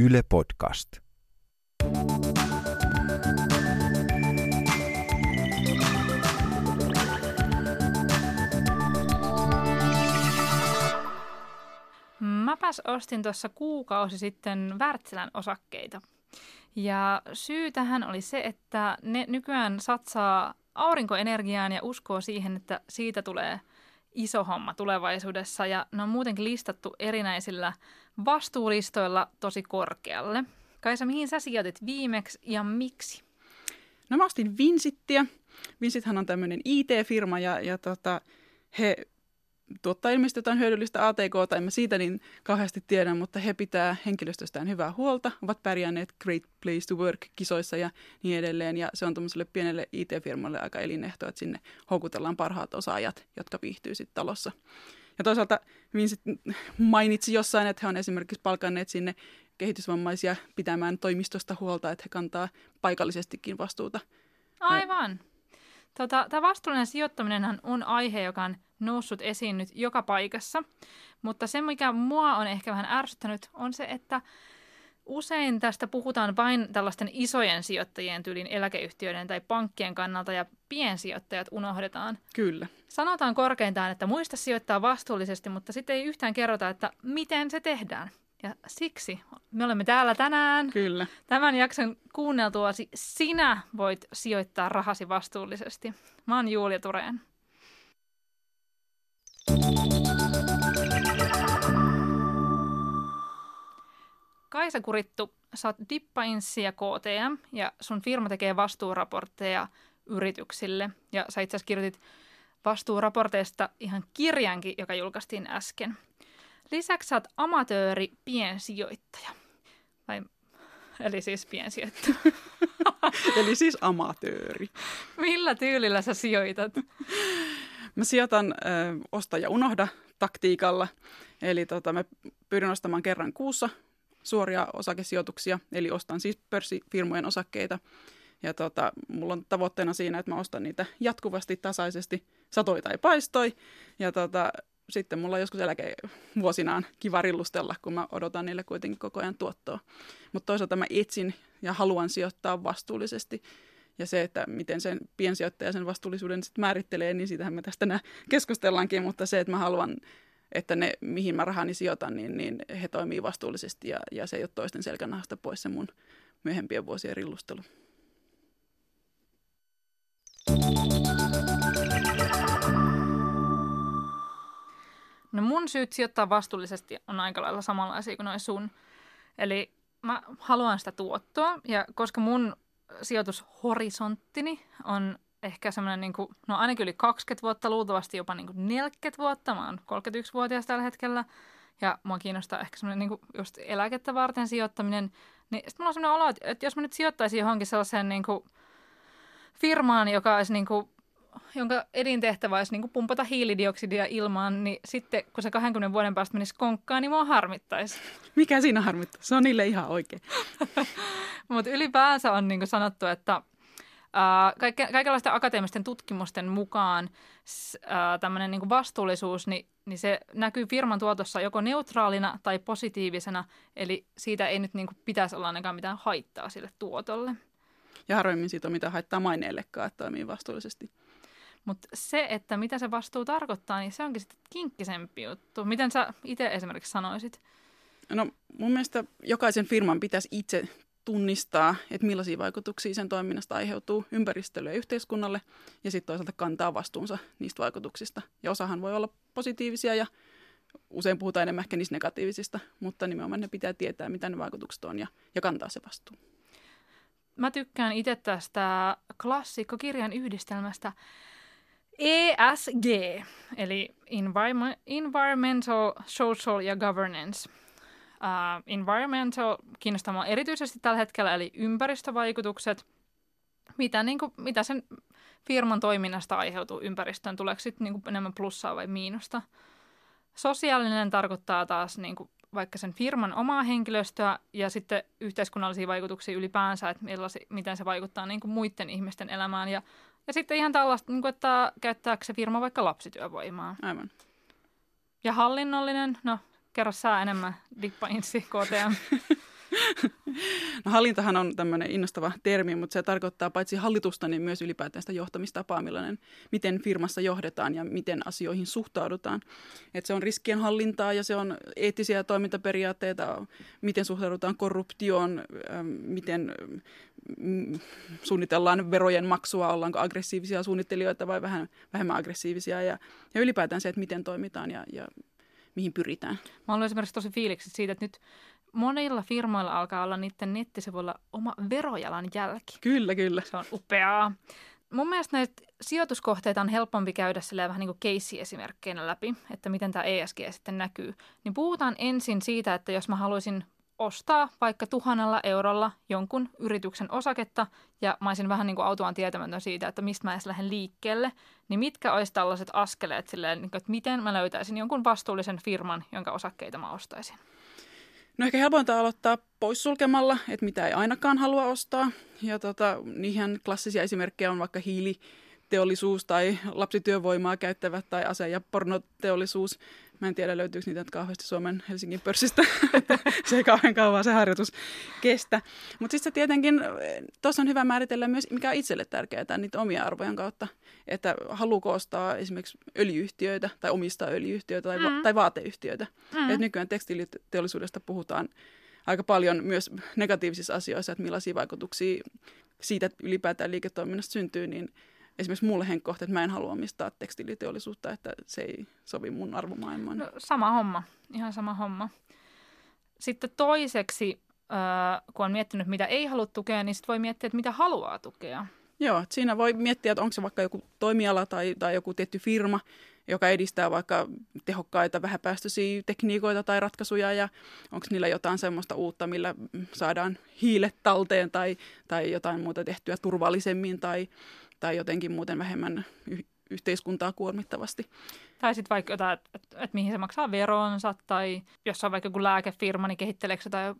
Yle Podcast. Mäpäs ostin tuossa kuukausi sitten Wärtsilän osakkeita. Ja syy tähän oli se, että ne nykyään satsaa aurinkoenergiaan ja uskoo siihen, että siitä tulee iso homma tulevaisuudessa. Ja ne on muutenkin listattu erinäisillä vastuulistoilla tosi korkealle. Kaisa, mihin sä sijoitit viimeksi ja miksi? No mä ostin Vinsittiä. Vinsithän on tämmöinen IT-firma ja, ja tota, he tuottaa ilmeisesti jotain hyödyllistä ATK, tai mä siitä niin kauheasti tiedän, mutta he pitää henkilöstöstään hyvää huolta, ovat pärjänneet Great Place to Work-kisoissa ja niin edelleen, ja se on tuommoiselle pienelle IT-firmalle aika elinehto, että sinne houkutellaan parhaat osaajat, jotka viihtyy sitten talossa. Ja toisaalta Vincent mainitsi jossain, että he on esimerkiksi palkanneet sinne kehitysvammaisia pitämään toimistosta huolta, että he kantaa paikallisestikin vastuuta. Aivan. Tota, tämä vastuullinen sijoittaminen on aihe, joka on noussut esiin nyt joka paikassa. Mutta se, mikä mua on ehkä vähän ärsyttänyt, on se, että usein tästä puhutaan vain tällaisten isojen sijoittajien tyylin eläkeyhtiöiden tai pankkien kannalta ja piensijoittajat unohdetaan. Kyllä. Sanotaan korkeintaan, että muista sijoittaa vastuullisesti, mutta sitten ei yhtään kerrota, että miten se tehdään. Ja siksi me olemme täällä tänään. Kyllä. Tämän jakson kuunneltuasi sinä voit sijoittaa rahasi vastuullisesti. Mä oon Julia Tureen. Kaisa Kurittu, sä oot Dippainsi ja KTM ja sun firma tekee vastuuraportteja yrityksille. Ja sä itse asiassa kirjoitit vastuuraporteista ihan kirjankin, joka julkaistiin äsken. Lisäksi sä oot amatööri piensijoittaja. Vai, eli siis piensijoittaja. Eli siis amatööri. Millä tyylillä sä sijoitat? Mä sijoitan ö, osta ja unohda taktiikalla. Eli tota, mä pyrin ostamaan kerran kuussa suoria osakesijoituksia, eli ostan siis pörssifirmojen osakkeita. Ja tota, mulla on tavoitteena siinä, että mä ostan niitä jatkuvasti, tasaisesti, satoi tai paistoi. Ja tota, sitten mulla on joskus eläkevuosinaan kiva rillustella, kun mä odotan niille kuitenkin koko ajan tuottoa. Mutta toisaalta mä etsin ja haluan sijoittaa vastuullisesti. Ja se, että miten sen piensijoittaja sen vastuullisuuden sit määrittelee, niin siitähän me tästä tänään keskustellaankin. Mutta se, että mä haluan, että ne, mihin mä rahani sijoitan, niin, niin he toimii vastuullisesti ja, ja se ei ole toisten selkänahasta pois se mun myöhempien vuosien rillustelu. No mun syyt sijoittaa vastuullisesti on aika lailla samanlaisia kuin noin sun. Eli mä haluan sitä tuottoa ja koska mun sijoitushorisonttini on ehkä semmoinen, niin kuin, no ainakin yli 20 vuotta, luultavasti jopa niin kuin 40 vuotta. Mä oon 31-vuotias tällä hetkellä ja mua kiinnostaa ehkä semmoinen niin kuin just eläkettä varten sijoittaminen. Niin sitten mulla on semmoinen olo, että jos mä nyt sijoittaisin johonkin sellaiseen niin kuin firmaan, joka olisi niin kuin jonka edintehtävä olisi niin kuin pumpata hiilidioksidia ilmaan, niin sitten kun se 20 vuoden päästä menisi konkkaan, niin mua harmittaisi. Mikä siinä harmittaa? Se on niille ihan oikein. Mutta ylipäänsä on niin kuin sanottu, että Kaike, kaikenlaisten akateemisten tutkimusten mukaan tämmöinen niin vastuullisuus, niin, niin se näkyy firman tuotossa joko neutraalina tai positiivisena, eli siitä ei nyt niin kuin pitäisi olla ainakaan mitään haittaa sille tuotolle. Ja harvemmin siitä on mitään haittaa maineellekaan, että toimii vastuullisesti. Mutta se, että mitä se vastuu tarkoittaa, niin se onkin sitten kinkkisempi juttu. Miten sä itse esimerkiksi sanoisit? No mun mielestä jokaisen firman pitäisi itse tunnistaa, että millaisia vaikutuksia sen toiminnasta aiheutuu ympäristölle ja yhteiskunnalle, ja sitten toisaalta kantaa vastuunsa niistä vaikutuksista. Ja osahan voi olla positiivisia ja usein puhutaan enemmän ehkä niistä negatiivisista, mutta nimenomaan ne pitää tietää, mitä ne vaikutukset on ja, ja kantaa se vastuu. Mä tykkään itse tästä klassikkokirjan yhdistelmästä ESG, eli Environmental, Social ja Governance. Uh, environmental kiinnostaa erityisesti tällä hetkellä, eli ympäristövaikutukset. Mitä, niin kuin, mitä sen firman toiminnasta aiheutuu ympäristöön? Tuleeko sitten niin enemmän plussaa vai miinusta? Sosiaalinen tarkoittaa taas niin kuin, vaikka sen firman omaa henkilöstöä ja sitten yhteiskunnallisia vaikutuksia ylipäänsä, että miten se vaikuttaa niin kuin muiden ihmisten elämään. Ja ja sitten ihan tällaista, niin kuin, että käyttääkö se firma vaikka lapsityövoimaa. Aivan. Ja hallinnollinen, no kerro sä enemmän, Dippa Insi, KTM. No hallintahan on tämmöinen innostava termi, mutta se tarkoittaa paitsi hallitusta, niin myös ylipäätään sitä johtamistapaa, millainen, miten firmassa johdetaan ja miten asioihin suhtaudutaan. Et se on riskien hallintaa ja se on eettisiä toimintaperiaatteita, miten suhtaudutaan korruptioon, miten suunnitellaan verojen maksua, ollaanko aggressiivisia suunnittelijoita vai vähän, vähemmän aggressiivisia ja, ja ylipäätään se, että miten toimitaan ja, ja mihin pyritään. Mä olen esimerkiksi tosi fiiliksi siitä, että nyt monilla firmoilla alkaa olla niiden nettisivuilla oma verojalan jälki. Kyllä, kyllä. Se on upeaa. Mun mielestä näitä sijoituskohteita on helpompi käydä vähän niin kuin case-esimerkkeinä läpi, että miten tämä ESG sitten näkyy. Niin puhutaan ensin siitä, että jos mä haluaisin ostaa vaikka tuhannella eurolla jonkun yrityksen osaketta ja mä olisin vähän niin kuin autuaan tietämätön siitä, että mistä mä edes lähden liikkeelle, niin mitkä olisi tällaiset askeleet silleen, niin että miten mä löytäisin jonkun vastuullisen firman, jonka osakkeita mä ostaisin? No ehkä helpointa aloittaa poissulkemalla, että mitä ei ainakaan halua ostaa. Ja tota, niihin klassisia esimerkkejä on vaikka hiiliteollisuus tai lapsityövoimaa käyttävät tai ase- ja pornoteollisuus. Mä en tiedä, löytyykö niitä kauheasti Suomen Helsingin pörssistä. se ei kauhean kauan se harjoitus kestä. Mutta sitten tietenkin, tuossa on hyvä määritellä myös, mikä on itselle tärkeää, niitä omia arvojen kautta. Että haluuko ostaa esimerkiksi öljyyhtiöitä tai omistaa öljyyhtiöitä tai, mm. va- tai vaateyhtiöitä. Mm. Et nykyään tekstiiliteollisuudesta puhutaan aika paljon myös negatiivisissa asioissa, että millaisia vaikutuksia siitä ylipäätään liiketoiminnasta syntyy, niin esimerkiksi mulle henkkohta, että mä en halua omistaa tekstiiliteollisuutta, että se ei sovi mun arvomaailmaan. No, sama homma, ihan sama homma. Sitten toiseksi, äh, kun on miettinyt, mitä ei halua tukea, niin sitten voi miettiä, että mitä haluaa tukea. Joo, siinä voi miettiä, että onko se vaikka joku toimiala tai, tai joku tietty firma, joka edistää vaikka tehokkaita vähäpäästöisiä tekniikoita tai ratkaisuja ja onko niillä jotain semmoista uutta, millä saadaan hiilet talteen tai, tai jotain muuta tehtyä turvallisemmin tai, tai jotenkin muuten vähemmän y- yhteiskuntaa kuormittavasti. Tai sitten vaikka jotain, että et, et mihin se maksaa veronsa, tai jos on vaikka joku lääkefirma, niin kehitteleekö se jotain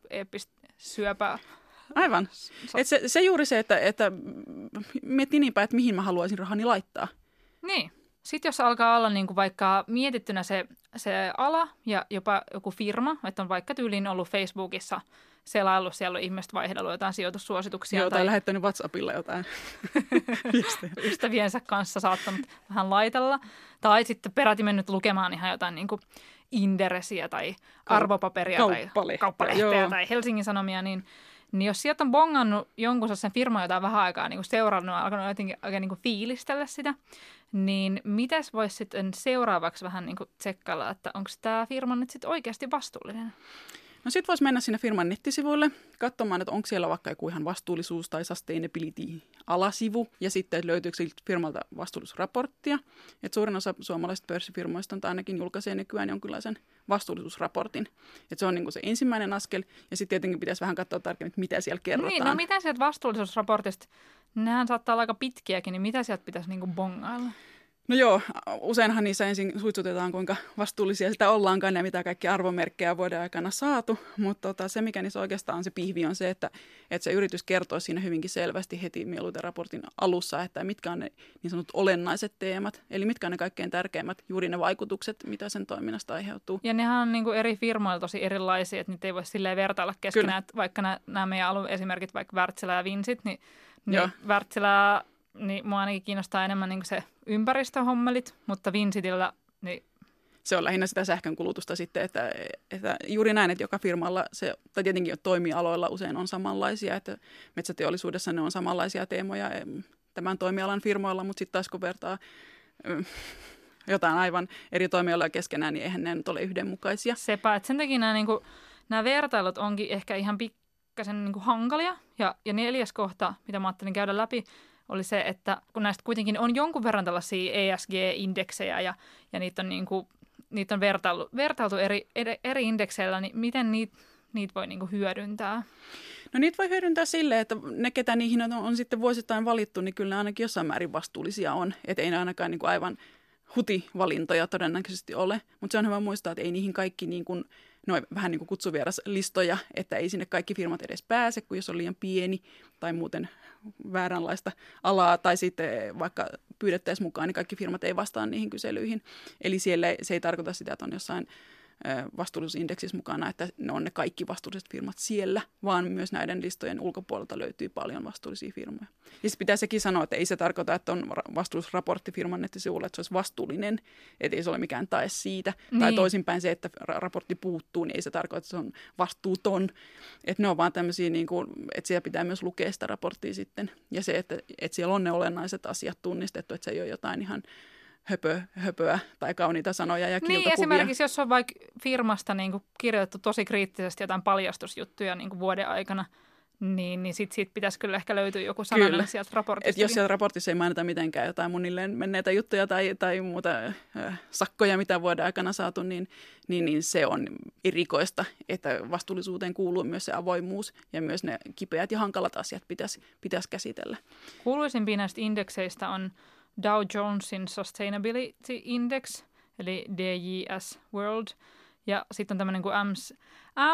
syöpää Aivan. Et se, se juuri se, että, että miettii niinpä, että mihin mä haluaisin rahani laittaa. Niin. Sitten jos alkaa olla niin kuin vaikka mietittynä se, se ala ja jopa joku firma, että on vaikka tyyliin ollut Facebookissa selaillut, siellä on ihmiset vaihdellut jotain sijoitussuosituksia. Joo, tai, tai lähettänyt WhatsAppilla jotain. Ystäviensä kanssa saattanut vähän laitella. Tai sitten peräti mennyt lukemaan ihan jotain niin kuin Inderesiä tai arvopaperia Kauppale. tai kauppalehteä tai Helsingin Sanomia, niin – niin jos sieltä on bongannut jonkun sen firman, jota vähän aikaa niin seurannut ja alkanut jotenkin oikein niin fiilistellä sitä, niin mitäs voisi sitten seuraavaksi vähän niin tsekkailla, että onko tämä firma nyt sitten oikeasti vastuullinen? No sitten voisi mennä sinne firman nettisivuille katsomaan, että onko siellä vaikka joku ihan vastuullisuus- tai sustainability-alasivu, ja sitten löytyykö firmalta vastuullisuusraporttia. Et suurin osa suomalaisista pörssifirmoista on ainakin julkaisee nykyään jonkinlaisen vastuullisuusraportin. Et se on niinku se ensimmäinen askel, ja sitten tietenkin pitäisi vähän katsoa tarkemmin, mitä siellä kerrotaan. Niin, no mitä sieltä vastuullisuusraportista, nehän saattaa olla aika pitkiäkin, niin mitä sieltä pitäisi niinku bongailla? No joo, useinhan niissä ensin suitsutetaan, kuinka vastuullisia sitä ollaankaan ja mitä kaikki arvomerkkejä vuoden aikana saatu. Mutta tota, se, mikä niissä oikeastaan on se pihvi, on se, että, että se yritys kertoo siinä hyvinkin selvästi heti mieluiten raportin alussa, että mitkä on ne niin sanotut olennaiset teemat, eli mitkä on ne kaikkein tärkeimmät juuri ne vaikutukset, mitä sen toiminnasta aiheutuu. Ja nehän on niin kuin eri firmoilla tosi erilaisia, että niitä ei voi silleen vertailla keskenään, että vaikka nämä, nämä meidän alun esimerkit, vaikka Wärtsilä ja Vinsit, niin, niin Wärtsilä niin mua ainakin kiinnostaa enemmän niin se ympäristöhommelit, mutta Vincitillä niin se on lähinnä sitä sähkön kulutusta sitten, että, että juuri näin, että joka firmalla, se, tai tietenkin toimialoilla usein on samanlaisia, että metsäteollisuudessa ne on samanlaisia teemoja tämän toimialan firmoilla, mutta sitten taas kun vertaa jotain aivan eri toimialoja keskenään, niin eihän ne nyt ole yhdenmukaisia. Sepä, että sen takia nämä, niin kuin, nämä vertailut onkin ehkä ihan pikkasen niin kuin hankalia. Ja, ja neljäs kohta, mitä mä ajattelin käydä läpi, oli se, että kun näistä kuitenkin on jonkun verran tällaisia ESG-indeksejä ja, ja niitä on, niin kuin, niitä on vertailu, vertailtu eri, eri indekseillä, niin miten niitä, niitä voi niin kuin hyödyntää? No niitä voi hyödyntää silleen, että ne, ketä niihin on, on sitten vuosittain valittu, niin kyllä ne ainakin jossain määrin vastuullisia on. Että ei ne ainakaan kuin aivan hutivalintoja todennäköisesti ole. Mutta se on hyvä muistaa, että ei niihin kaikki niin kuin noin vähän niin kuin kutsuvieraslistoja, että ei sinne kaikki firmat edes pääse, kun jos on liian pieni tai muuten vääränlaista alaa, tai sitten vaikka pyydettäisiin mukaan, niin kaikki firmat ei vastaa niihin kyselyihin. Eli siellä se ei tarkoita sitä, että on jossain vastuullisuusindeksissä mukana, että ne on ne kaikki vastuulliset firmat siellä, vaan myös näiden listojen ulkopuolelta löytyy paljon vastuullisia firmoja. Ja sitten pitää sekin sanoa, että ei se tarkoita, että on vastuullisuusraportti firman nettisivuilla, että se olisi vastuullinen, että ei se ole mikään tae siitä. Niin. Tai toisinpäin se, että raportti puuttuu, niin ei se tarkoita, että se on vastuuton. Että ne on vaan tämmöisiä, niin kuin, että siellä pitää myös lukea sitä raporttia sitten. Ja se, että, että siellä on ne olennaiset asiat tunnistettu, että se ei ole jotain ihan höpö, höpöä tai kauniita sanoja ja Niin, esimerkiksi jos on vaikka firmasta niin kuin kirjoitettu tosi kriittisesti jotain paljastusjuttuja niin kuin vuoden aikana, niin, niin sit siitä pitäisi kyllä ehkä löytyä joku sananen sieltä raportista. Et jos siellä raportissa ei mainita mitenkään jotain munilleen menneitä juttuja tai, tai muuta äh, sakkoja, mitä vuoden aikana saatu, niin, niin, niin se on erikoista, että vastuullisuuteen kuuluu myös se avoimuus ja myös ne kipeät ja hankalat asiat pitäisi, pitäisi käsitellä. Kuuluisimpia näistä indekseistä on Dow Jonesin Sustainability Index, eli DJS World, ja sitten on tämmöinen kuin MS,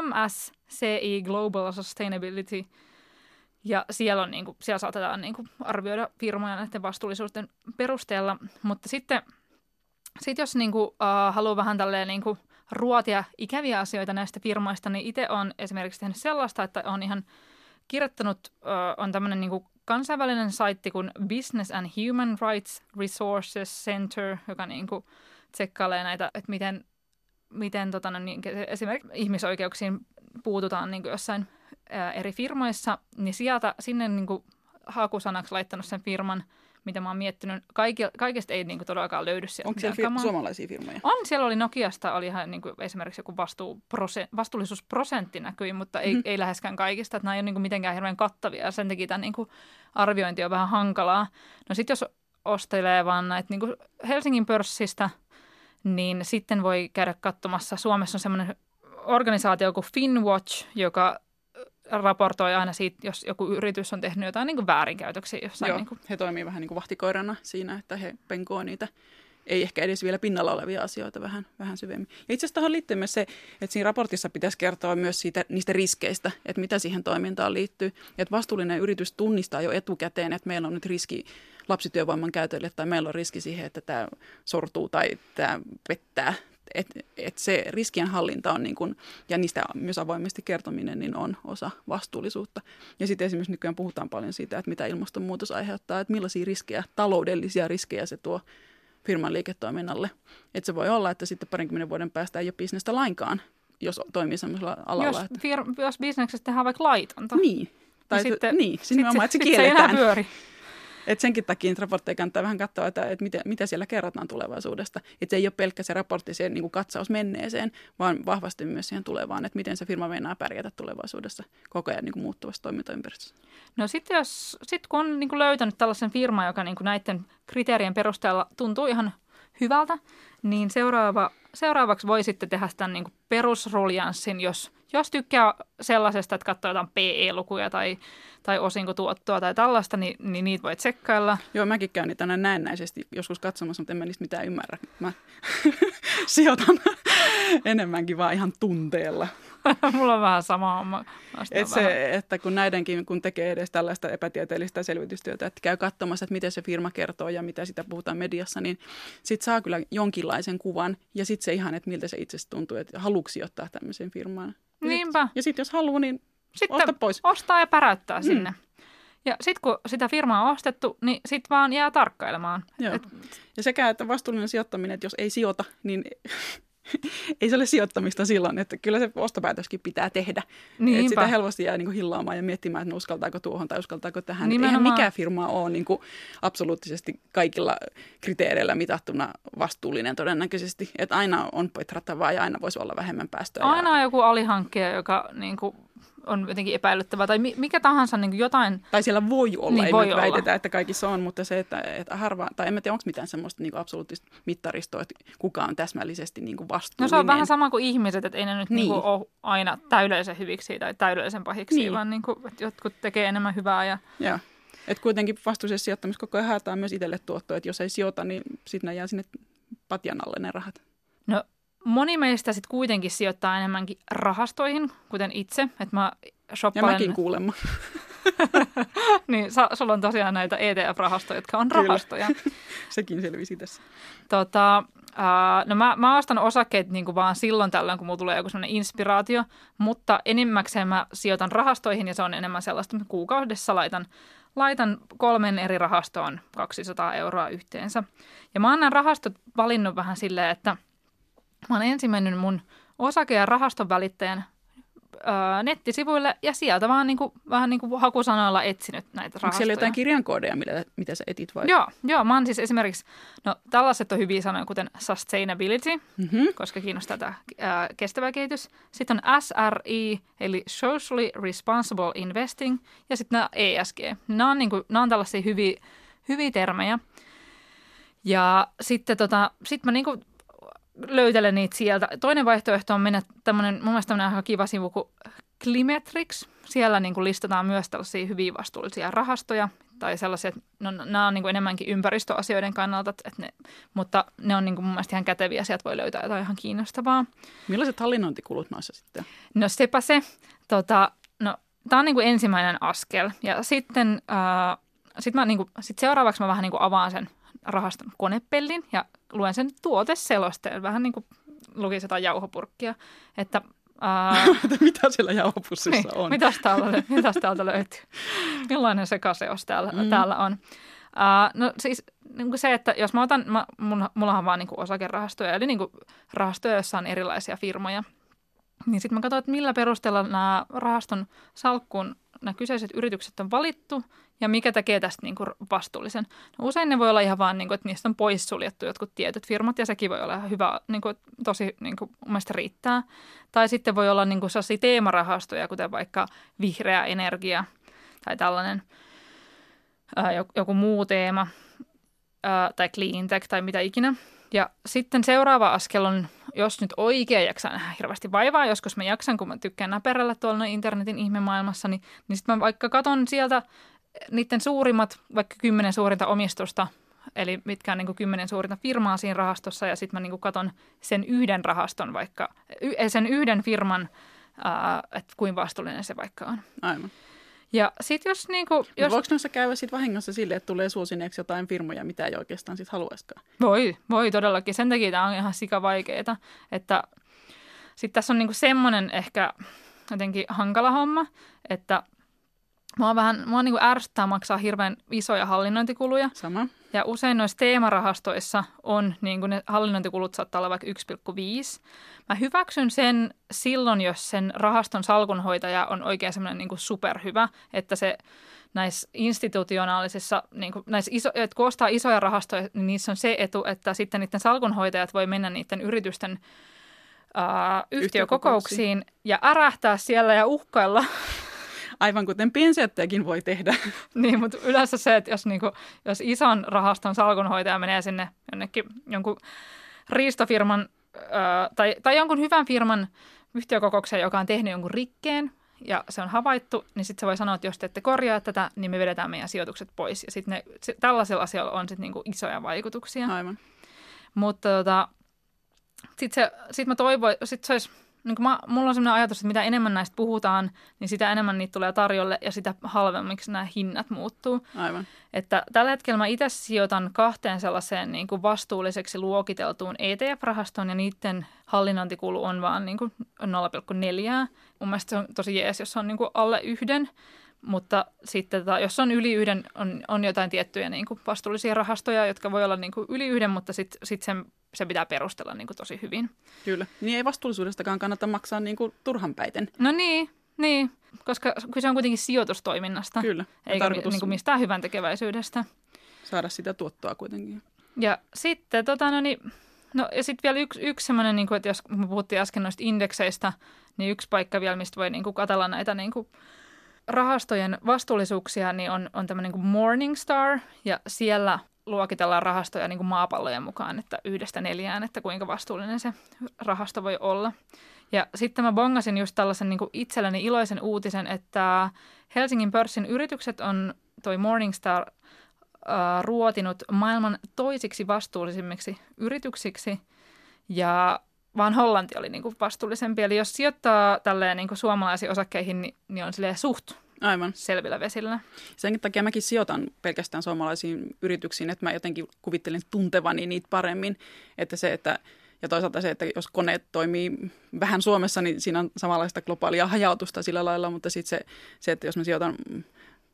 MSCI Global Sustainability, ja siellä, on, niin kuin, siellä saatetaan niin kuin, arvioida firmoja näiden vastuullisuuden perusteella, mutta sitten sit jos niin kuin, uh, haluaa vähän tälleen niin kuin, ruotia ikäviä asioita näistä firmoista, niin itse on esimerkiksi tehnyt sellaista, että on ihan kirjoittanut, uh, on tämmöinen niin kuin, kansainvälinen saitti kuin Business and Human Rights Resources Center, joka niin kuin tsekkailee näitä, että miten, miten tota, no niin, esimerkiksi ihmisoikeuksiin puututaan niin kuin jossain ää, eri firmoissa, niin sieltä sinne niin kuin hakusanaksi laittanut sen firman – mitä mä oon miettinyt. Kaikki, kaikesta ei niin kuin, todellakaan löydy sieltä. Onko siellä fir- suomalaisia firmoja? On, siellä oli Nokiasta, oli ihan niin kuin, esimerkiksi joku vastuullisuusprosentti näkyi, mutta ei, mm-hmm. ei läheskään kaikista. Että nämä ei ole niin kuin, mitenkään hirveän kattavia ja sen takia tämä niin kuin, arviointi on vähän hankalaa. No sitten jos ostelee vaan näitä niin kuin Helsingin pörssistä, niin sitten voi käydä katsomassa. Suomessa on semmoinen organisaatio kuin Finwatch, joka raportoi aina siitä, jos joku yritys on tehnyt jotain niin kuin väärinkäytöksiä. Jossain, Joo, niin kuin. he toimii vähän niin kuin vahtikoirana siinä, että he penkoo niitä ei ehkä edes vielä pinnalla olevia asioita vähän, vähän syvemmin. Ja itse asiassa tähän liittyy myös se, että siinä raportissa pitäisi kertoa myös siitä, niistä riskeistä, että mitä siihen toimintaan liittyy. Että vastuullinen yritys tunnistaa jo etukäteen, että meillä on nyt riski lapsityövoiman käytölle tai meillä on riski siihen, että tämä sortuu tai tämä pettää että et se riskienhallinta on niin kun, ja niistä myös avoimesti kertominen niin on osa vastuullisuutta. Ja sitten esimerkiksi nykyään puhutaan paljon siitä, että mitä ilmastonmuutos aiheuttaa, että millaisia riskejä, taloudellisia riskejä se tuo firman liiketoiminnalle. Että se voi olla, että sitten parinkymmenen vuoden päästä ei ole bisnestä lainkaan, jos toimii sellaisella alalla. Jos, että... fir- jos bisneksessä tehdään vaikka laitonta. Niin. Tai niin, sitten, niin, siis sit, että se. Se ei enää pyöri. Et senkin takia niitä raportteja kannattaa vähän katsoa, että, että mitä, mitä siellä kerrotaan tulevaisuudesta. Että se ei ole pelkkä se raportti, se niin kuin katsaus menneeseen, vaan vahvasti myös siihen tulevaan, että miten se firma meinaa pärjätä tulevaisuudessa koko ajan niin kuin muuttuvassa toimintaympäristössä. No sitten jos, sit kun on niin kuin löytänyt tällaisen firman, joka niin kuin näiden kriteerien perusteella tuntuu ihan hyvältä, niin seuraava, seuraavaksi voi sitten tehdä tämän niin perusruljanssin, jos, jos tykkää sellaisesta, että katsoo jotain PE-lukuja tai, tai osinkotuottoa tai tällaista, niin, niin niitä voi tsekkailla. Joo, mäkin käyn niitä aina näennäisesti joskus katsomassa, mutta en mä niistä mitään ymmärrä. Mä sijoitan enemmänkin vaan ihan tunteella. Mulla on vähän sama homma. Et se, vähän. että kun näidenkin, kun tekee edes tällaista epätieteellistä selvitystyötä, että käy katsomassa, että miten se firma kertoo ja mitä sitä puhutaan mediassa, niin sit saa kyllä jonkinlaisen kuvan ja sitten se ihan, että miltä se itse tuntuu, että haluuksi ottaa tämmöisen firmaan. Niinpä. Ja sitten jos haluaa, niin sitten osta pois. ostaa ja päräyttää mm. sinne. Ja sitten kun sitä firmaa on ostettu, niin sitten vaan jää tarkkailemaan. Joo. Et... Ja sekä, että vastuullinen sijoittaminen, että jos ei sijoita, niin ei se ole sijoittamista silloin, että kyllä se ostopäätöskin pitää tehdä. Että sitä helposti jää niin kuin hillaamaan ja miettimään, että no uskaltaako tuohon tai uskaltaako tähän. Nimenomaan. Eihän mikään firma ole niin kuin absoluuttisesti kaikilla kriteereillä mitattuna vastuullinen todennäköisesti. Että aina on petrattavaa ja aina voisi olla vähemmän päästöjä. Aina on joku alihankkija, joka niin kuin on jotenkin epäilyttävää, tai mikä tahansa niin jotain. Tai siellä voi olla, niin ei voi olla. väitetä, että kaikissa on, mutta se, että, että harva, tai en mä tiedä, onko mitään semmoista niin absoluuttista mittaristoa, että kuka on täsmällisesti niin kuin vastuullinen. No se on vähän sama kuin ihmiset, että ei ne nyt niin. Niin kuin ole aina täydellisen hyviksi tai täydellisen pahiksi, niin. vaan niin kuin, että jotkut tekee enemmän hyvää. Ja... Joo. Et kuitenkin vastuullisessa sijoittamisessa koko ajan haetaan myös itselle tuottoa, että jos ei sijoita, niin sitten ne jää sinne patjan alle ne rahat. No Moni meistä sitten kuitenkin sijoittaa enemmänkin rahastoihin, kuten itse. Että mä shoppailen... Ja mäkin kuulemma. niin, sa, sulla on tosiaan näitä ETF-rahastoja, jotka on Kyllä. rahastoja. Sekin selvisi tässä. Tota, Uh, no mä, mä ostan osakkeet niin kuin vaan silloin tällöin, kun mulla tulee joku sellainen inspiraatio, mutta enimmäkseen mä sijoitan rahastoihin ja se on enemmän sellaista, että kuukaudessa laitan, laitan kolmen eri rahastoon 200 euroa yhteensä. Ja mä oon nämä rahastot valinnut vähän silleen, että mä oon ensin mennyt mun osake- ja rahaston välittäjän ö, nettisivuille ja sieltä vaan niin kuin, vähän niin kuin hakusanoilla etsinyt näitä rahastoja. Onko siellä jotain kirjankoodeja, mitä, mitä sä etit vai? Joo, joo, mä oon siis esimerkiksi, no tällaiset on hyviä sanoja, kuten sustainability, mm-hmm. koska kiinnostaa tämä ää, kestävä kehitys. Sitten on SRI, eli socially responsible investing, ja sitten nämä ESG. Nämä on, niin kuin, nämä on tällaisia hyviä, hyviä termejä. Ja sitten tota, sit mä niin kuin löytelen niitä sieltä. Toinen vaihtoehto on mennä tämmöinen, mun mielestä tämmöinen ihan kiva sivu kuin Climetrix. Siellä niin kuin listataan myös tällaisia hyvin vastuullisia rahastoja tai sellaisia, että no, nämä on niin kuin enemmänkin ympäristöasioiden kannalta, että ne, mutta ne on niin kuin mun mielestä ihan käteviä, sieltä voi löytää jotain ihan kiinnostavaa. Millaiset hallinnointikulut noissa sitten? No sepä se. Tota, no, tämä on niin kuin ensimmäinen askel ja sitten äh, sit mä, niin kuin, sit seuraavaksi mä vähän niin kuin avaan sen rahaston konepellin ja luen sen tuoteselosteen, vähän niin kuin lukisi jotain jauhopurkkia, että Uh, mitä siellä jauhopussissa niin, on? Mitäs täältä, mitäs täältä löytyy? Millainen se kaseos täällä, mm. täällä on? Uh, no siis niin kuin se, että jos mä otan, mä, mun, mulla on vaan niin kuin osakerahastoja, eli niin kuin rahastoja, joissa on erilaisia firmoja, niin sitten mä katsoin, että millä perusteella nämä rahaston salkkuun nämä kyseiset yritykset on valittu ja mikä tekee tästä niin kuin vastuullisen. No usein ne voi olla ihan vaan, niin kuin, että niistä on poissuljettu jotkut tietyt firmat ja sekin voi olla ihan hyvä, niin kuin, tosi niin kuin, mun mielestä riittää. Tai sitten voi olla niin kuin sellaisia teemarahastoja, kuten vaikka vihreä energia tai tällainen ää, joku muu teema ää, tai clean tech tai mitä ikinä. Ja sitten seuraava askel on, jos nyt oikein jaksan nähdä hirveästi vaivaa, joskus mä jaksan, kun mä tykkään näperällä tuolla internetin ihmemaailmassa, niin, niin sitten mä vaikka katon sieltä niiden suurimmat, vaikka kymmenen suurinta omistusta, eli mitkä on niin kymmenen suurinta firmaa siinä rahastossa, ja sitten mä niin katon sen yhden rahaston vaikka, sen yhden firman, että kuinka vastuullinen se vaikka on. Aivan. Ja sit jos niinku... Jos... Voiko noissa käydä sit vahingossa sille, että tulee suosineeksi jotain firmoja, mitä ei oikeastaan sit haluaisikaan? Voi, voi todellakin. Sen takia tämä on ihan sika vaikeeta. Että sitten tässä on niinku semmoinen ehkä jotenkin hankala homma, että Mua vähän, mua niin ärsyttää maksaa hirveän isoja hallinnointikuluja. Sama. Ja usein noissa teemarahastoissa on, niin kuin ne hallinnointikulut saattaa olla vaikka 1,5. Mä hyväksyn sen silloin, jos sen rahaston salkunhoitaja on oikein semmoinen niin superhyvä, että se näissä institutionaalisissa, niin kuin näissä iso, että kun ostaa isoja rahastoja, niin niissä on se etu, että sitten niiden salkunhoitajat voi mennä niiden yritysten uh, yhtiökokouksiin ja ärähtää siellä ja uhkailla aivan kuten piensijoittajakin voi tehdä. Niin, mutta yleensä se, että jos, niinku, jos ison rahaston salkunhoitaja menee sinne jonnekin jonkun riistofirman ö, tai, tai jonkun hyvän firman yhtiökokoukseen, joka on tehnyt jonkun rikkeen, ja se on havaittu, niin sitten se voi sanoa, että jos te ette korjaa tätä, niin me vedetään meidän sijoitukset pois. Ja sitten tällaisella asialla on sitten niinku isoja vaikutuksia. Aivan. Mutta tota, sitten sit mä toivoin, sit se olisi niin mä, mulla on sellainen ajatus, että mitä enemmän näistä puhutaan, niin sitä enemmän niitä tulee tarjolle ja sitä halvemmiksi nämä hinnat muuttuu. Aivan. Että tällä hetkellä mä itse sijoitan kahteen sellaiseen niin kuin vastuulliseksi luokiteltuun ETF-rahastoon ja niiden hallinnointikulu on vaan niin kuin 0,4. Mun mielestä se on tosi jees, jos on niin kuin alle yhden. Mutta sitten tota, jos on yli yhden, on, on jotain tiettyjä niin kuin vastuullisia rahastoja, jotka voi olla niin kuin yli yhden, mutta sitten sit sen, se pitää perustella niin kuin tosi hyvin. Kyllä. Niin ei vastuullisuudestakaan kannata maksaa niin kuin turhan päiten. No niin, niin, koska se on kuitenkin sijoitustoiminnasta. Kyllä. Eikä tarkoitus... niin kuin mistään hyvän tekeväisyydestä. Saada sitä tuottoa kuitenkin. Ja sitten tota, no niin, No ja sitten vielä yksi, yksi semmoinen, niin kuin, että jos me puhuttiin äsken noista indekseistä, niin yksi paikka vielä, mistä voi niin kuin, katella näitä niin kuin, rahastojen vastuullisuuksia niin on, on tämmöinen kuin Morningstar ja siellä luokitellaan rahastoja niin kuin maapallojen mukaan, että yhdestä neljään, että kuinka vastuullinen se rahasto voi olla. Ja sitten mä bongasin just tällaisen niin kuin itselleni iloisen uutisen, että Helsingin pörssin yritykset on toi Morningstar äh, ruotinut maailman toisiksi vastuullisimmiksi yrityksiksi. Ja vaan Hollanti oli niin kuin vastuullisempi. Eli jos sijoittaa tälleen niin kuin suomalaisiin osakkeihin, niin, niin on silleen suht Aivan. selvillä vesillä. Sen takia mäkin sijoitan pelkästään suomalaisiin yrityksiin, että mä jotenkin kuvittelen tuntevani niitä paremmin. Että se, että, ja toisaalta se, että jos koneet toimii vähän Suomessa, niin siinä on samanlaista globaalia hajautusta sillä lailla, mutta sitten se, se, että jos mä sijoitan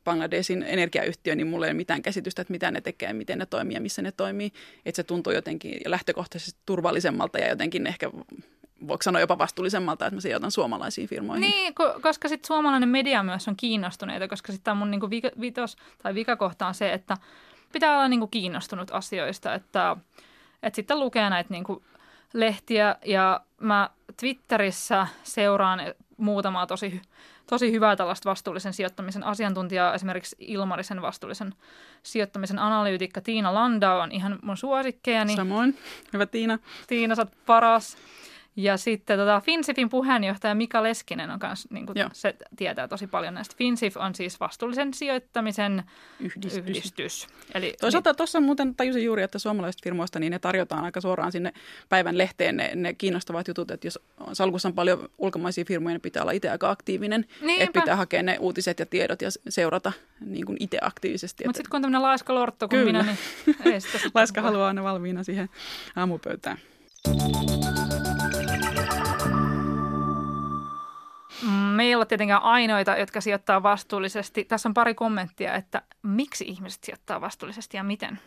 Bangladesin energiayhtiö, niin mulla ei ole mitään käsitystä, että mitä ne tekee, miten ne toimii ja missä ne toimii. Että se tuntuu jotenkin lähtökohtaisesti turvallisemmalta ja jotenkin ehkä voiko sanoa jopa vastuullisemmalta, että mä sijoitan suomalaisiin firmoihin. Niin, koska sitten suomalainen media myös on kiinnostuneita, koska sitten mun niinku vitos tai vikakohta on se, että pitää olla niinku kiinnostunut asioista, että, että sitten lukee näitä niinku lehtiä ja mä Twitterissä seuraan muutamaa tosi, tosi hyvää tällaista vastuullisen sijoittamisen asiantuntijaa. Esimerkiksi Ilmarisen vastuullisen sijoittamisen analyytikka Tiina Landau on ihan mun suosikkejani. Samoin. Hyvä Tiina. Tiina, sä oot paras. Ja sitten tota, FinSIFin puheenjohtaja Mika Leskinen on kanssa, niin kuin se tietää tosi paljon näistä. FinSIF on siis vastuullisen sijoittamisen yhdistys. yhdistys. Eli, Toisaalta tuossa muuten tajusin juuri, että suomalaisista firmoista niin ne tarjotaan aika suoraan sinne päivän lehteen ne, ne kiinnostavat jutut, että jos salkussa on paljon ulkomaisia firmoja, niin pitää olla itse aika aktiivinen, Niinpä. että pitää hakea ne uutiset ja tiedot ja seurata niin kuin itse aktiivisesti. Mutta sitten kun on tämmöinen laiska lortto kuin minä, niin ei sitä Laiska haluaa aina valmiina siihen aamupöytään. Me ei olla tietenkään ainoita, jotka sijoittaa vastuullisesti. Tässä on pari kommenttia, että miksi ihmiset sijoittaa vastuullisesti ja miten?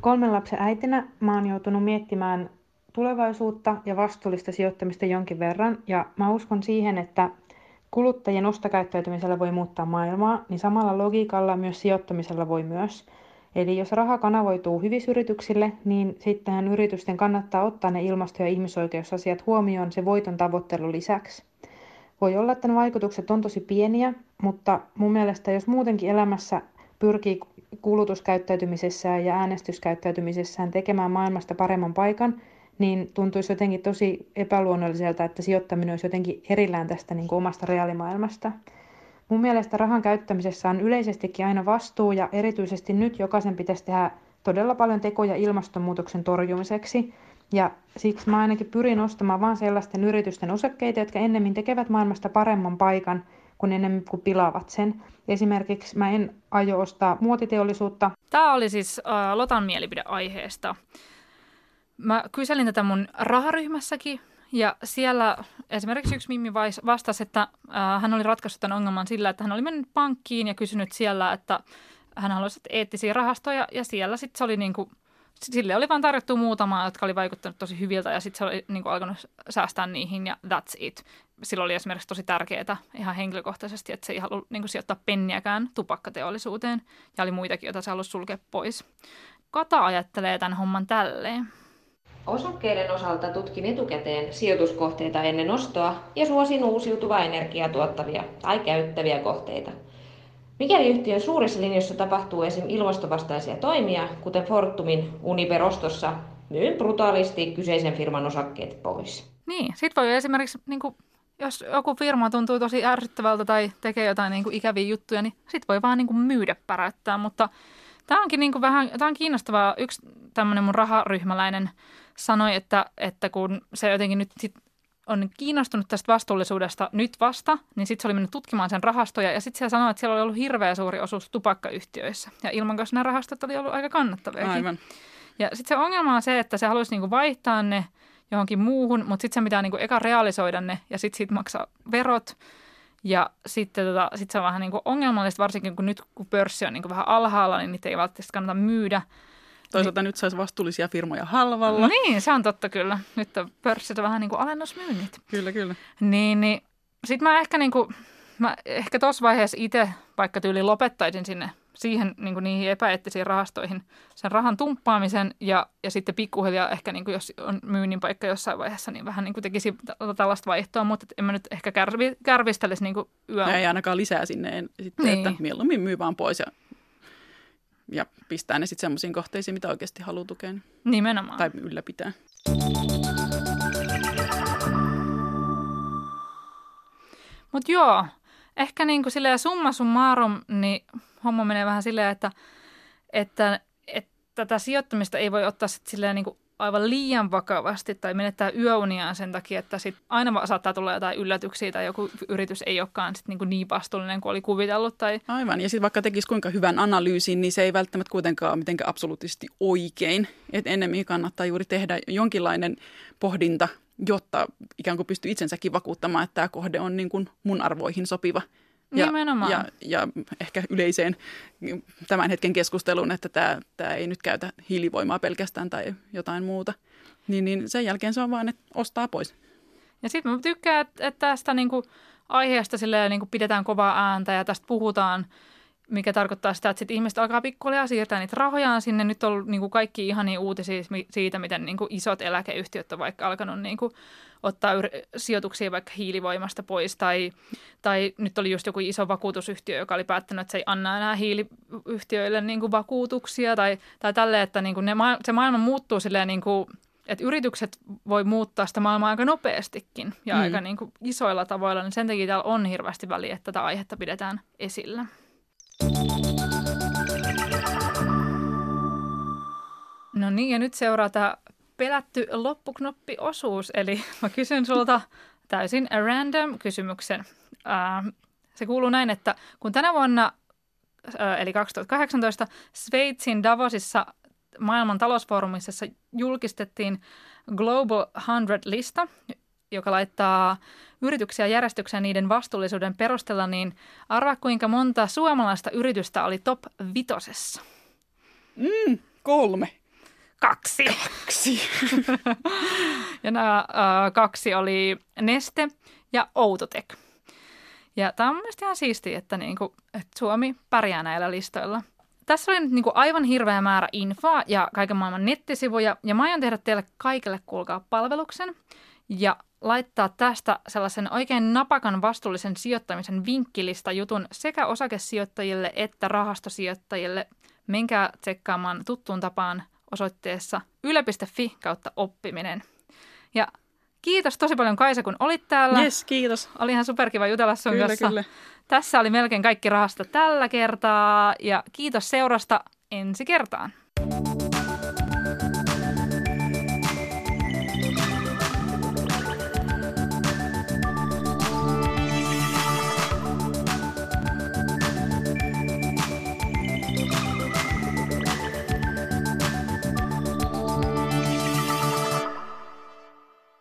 Kolmen lapsen äitinä mä oon joutunut miettimään tulevaisuutta ja vastuullista sijoittamista jonkin verran. Ja mä uskon siihen, että kuluttajien ostokäyttäytymisellä voi muuttaa maailmaa, niin samalla logiikalla myös sijoittamisella voi myös. Eli jos raha kanavoituu hyvisyrityksille, niin sittenhän yritysten kannattaa ottaa ne ilmasto- ja ihmisoikeusasiat huomioon se voiton tavoittelun lisäksi. Voi olla, että ne vaikutukset on tosi pieniä, mutta mun mielestä jos muutenkin elämässä pyrkii kulutuskäyttäytymisessään ja äänestyskäyttäytymisessään tekemään maailmasta paremman paikan, niin tuntuisi jotenkin tosi epäluonnolliselta, että sijoittaminen olisi jotenkin erillään tästä niin kuin omasta reaalimaailmasta. Mun mielestä rahan käyttämisessä on yleisestikin aina vastuu ja erityisesti nyt jokaisen pitäisi tehdä todella paljon tekoja ilmastonmuutoksen torjumiseksi, ja siksi mä ainakin pyrin ostamaan vain sellaisten yritysten osakkeita, jotka ennemmin tekevät maailmasta paremman paikan, kun enemmän kuin pilaavat sen. Esimerkiksi mä en aio ostaa muotiteollisuutta. Tämä oli siis äh, Lotan mielipide aiheesta. Mä kyselin tätä mun raharyhmässäkin ja siellä esimerkiksi yksi Mimmi vastasi, että äh, hän oli ratkaissut tämän ongelman sillä, että hän oli mennyt pankkiin ja kysynyt siellä, että hän haluaisi eettisiä rahastoja ja siellä sitten se oli niin kuin sille oli vain tarjottu muutama, jotka oli vaikuttanut tosi hyviltä ja sitten se oli niin kuin, alkanut säästää niihin ja that's it. Sillä oli esimerkiksi tosi tärkeää ihan henkilökohtaisesti, että se ei halua niin kuin, sijoittaa penniäkään tupakkateollisuuteen ja oli muitakin, joita se halusi sulkea pois. Kata ajattelee tämän homman tälleen. Osakkeiden osalta tutkin etukäteen sijoituskohteita ennen ostoa ja suosin uusiutuvaa energiaa tuottavia tai käyttäviä kohteita – Mikäli yhtiön suurissa linjoissa tapahtuu esim. ilmastovastaisia toimia, kuten Fortumin Uniper-ostossa, myyn brutaalisti kyseisen firman osakkeet pois. Niin, sit voi esimerkiksi, niin kuin, jos joku firma tuntuu tosi ärsyttävältä tai tekee jotain niin kuin, ikäviä juttuja, niin sit voi vaan niin kuin, myydä päräyttää. Mutta tämä onkin niin kuin, vähän, tämä on kiinnostavaa. Yksi tämmöinen mun raharyhmäläinen sanoi, että, että kun se jotenkin nyt sit on kiinnostunut tästä vastuullisuudesta nyt vasta, niin sitten se oli mennyt tutkimaan sen rahastoja ja sitten se sanoi, että siellä oli ollut hirveä suuri osuus tupakkayhtiöissä. Ja ilman kanssa nämä rahastot oli ollut aika kannattavia. Aivan. Ja sitten se ongelma on se, että se haluaisi niinku vaihtaa ne johonkin muuhun, mutta sitten se pitää niinku eka realisoida ne ja sitten siitä maksaa verot. Ja sitten tota, sit se on vähän niinku ongelmallista, varsinkin kun nyt kun pörssi on niinku vähän alhaalla, niin niitä ei välttämättä kannata myydä. Toisaalta niin. nyt saisi vastuullisia firmoja halvalla. Niin, se on totta kyllä. Nyt on pörssissä vähän niin kuin alennusmyynnit. Kyllä, kyllä. Niin, niin sitten mä ehkä, niin kuin, mä ehkä tuossa vaiheessa itse vaikka tyyli lopettaisin sinne siihen niin kuin niihin epäeettisiin rahastoihin sen rahan tumppaamisen ja, ja sitten pikkuhiljaa ehkä niin kuin jos on myynnin paikka jossain vaiheessa, niin vähän niin kuin tekisi tällaista vaihtoa, mutta en mä nyt ehkä kärvi, kärvistelisi niin kuin yöllä. Ei ainakaan lisää sinne en, sitten, niin. että mieluummin myy vaan pois ja ja pistää ne sitten semmoisiin kohteisiin, mitä oikeasti haluaa tukea. Nimenomaan. Tai ylläpitää. Mutta joo, ehkä niin kuin silleen summa summarum, niin homma menee vähän silleen, että, että, että tätä sijoittamista ei voi ottaa sit silleen niin kuin aivan liian vakavasti tai menettää yöuniaan sen takia, että sit aina saattaa tulla jotain yllätyksiä tai joku yritys ei olekaan sit niin, niin vastuullinen kuin oli kuvitellut. Tai... Aivan, ja sitten vaikka tekisi kuinka hyvän analyysin, niin se ei välttämättä kuitenkaan ole mitenkään absoluuttisesti oikein. Et ennemmin kannattaa juuri tehdä jonkinlainen pohdinta, jotta ikään kuin pystyy itsensäkin vakuuttamaan, että tämä kohde on niin kuin mun arvoihin sopiva – ja, Nimenomaan. Ja, ja ehkä yleiseen tämän hetken keskusteluun, että tämä, tämä ei nyt käytä hiilivoimaa pelkästään tai jotain muuta. Niin, niin sen jälkeen se on vaan, että ostaa pois. Ja sitten mä tykkään, että, että tästä niin kuin aiheesta silleen, niin kuin pidetään kovaa ääntä ja tästä puhutaan – mikä tarkoittaa sitä, että sit ihmiset alkaa pikkuhiljaa siirtää niitä rahojaan sinne. Nyt on niin kuin kaikki ihania uutisia siitä, miten niin kuin isot eläkeyhtiöt on vaikka alkanut niin kuin ottaa yr- sijoituksia vaikka hiilivoimasta pois. Tai, tai nyt oli just joku iso vakuutusyhtiö, joka oli päättänyt, että se ei anna enää hiiliyhtiöille niin kuin vakuutuksia. Tai, tai tälleen, että niin kuin ne, se maailma muuttuu silleen niin kuin että yritykset voi muuttaa sitä maailmaa aika nopeastikin ja mm. aika niin kuin isoilla tavoilla, niin sen takia täällä on hirveästi väliä, että tätä aihetta pidetään esillä. No niin, ja nyt seuraa tämä pelätty loppuknoppiosuus. Eli mä kysyn sulta täysin random kysymyksen. se kuuluu näin, että kun tänä vuonna, eli 2018, Sveitsin Davosissa maailman talousfoorumissa julkistettiin Global 100-lista, joka laittaa yrityksiä järjestykseen niiden vastuullisuuden perusteella, niin arvaa kuinka monta suomalaista yritystä oli top vitosessa? Mm, kolme. Kaksi. Kaksi. ja nämä äh, kaksi oli Neste ja Outotek. Ja tämä on mielestäni ihan siistiä, että, niinku, että Suomi pärjää näillä listoilla. Tässä oli nyt niinku aivan hirveä määrä infoa ja kaiken maailman nettisivuja. Ja mä aion tehdä teille kaikille, kuulkaa, palveluksen. Ja laittaa tästä sellaisen oikein napakan vastuullisen sijoittamisen vinkkilista jutun sekä osakesijoittajille että rahastosijoittajille. Menkää tsekkaamaan tuttuun tapaan osoitteessa yle.fi kautta oppiminen. Ja kiitos tosi paljon Kaisa, kun olit täällä. Yes, kiitos. Oli ihan superkiva jutella sun kyllä, kanssa. Kyllä. Tässä oli melkein kaikki rahasta tällä kertaa ja kiitos seurasta ensi kertaan.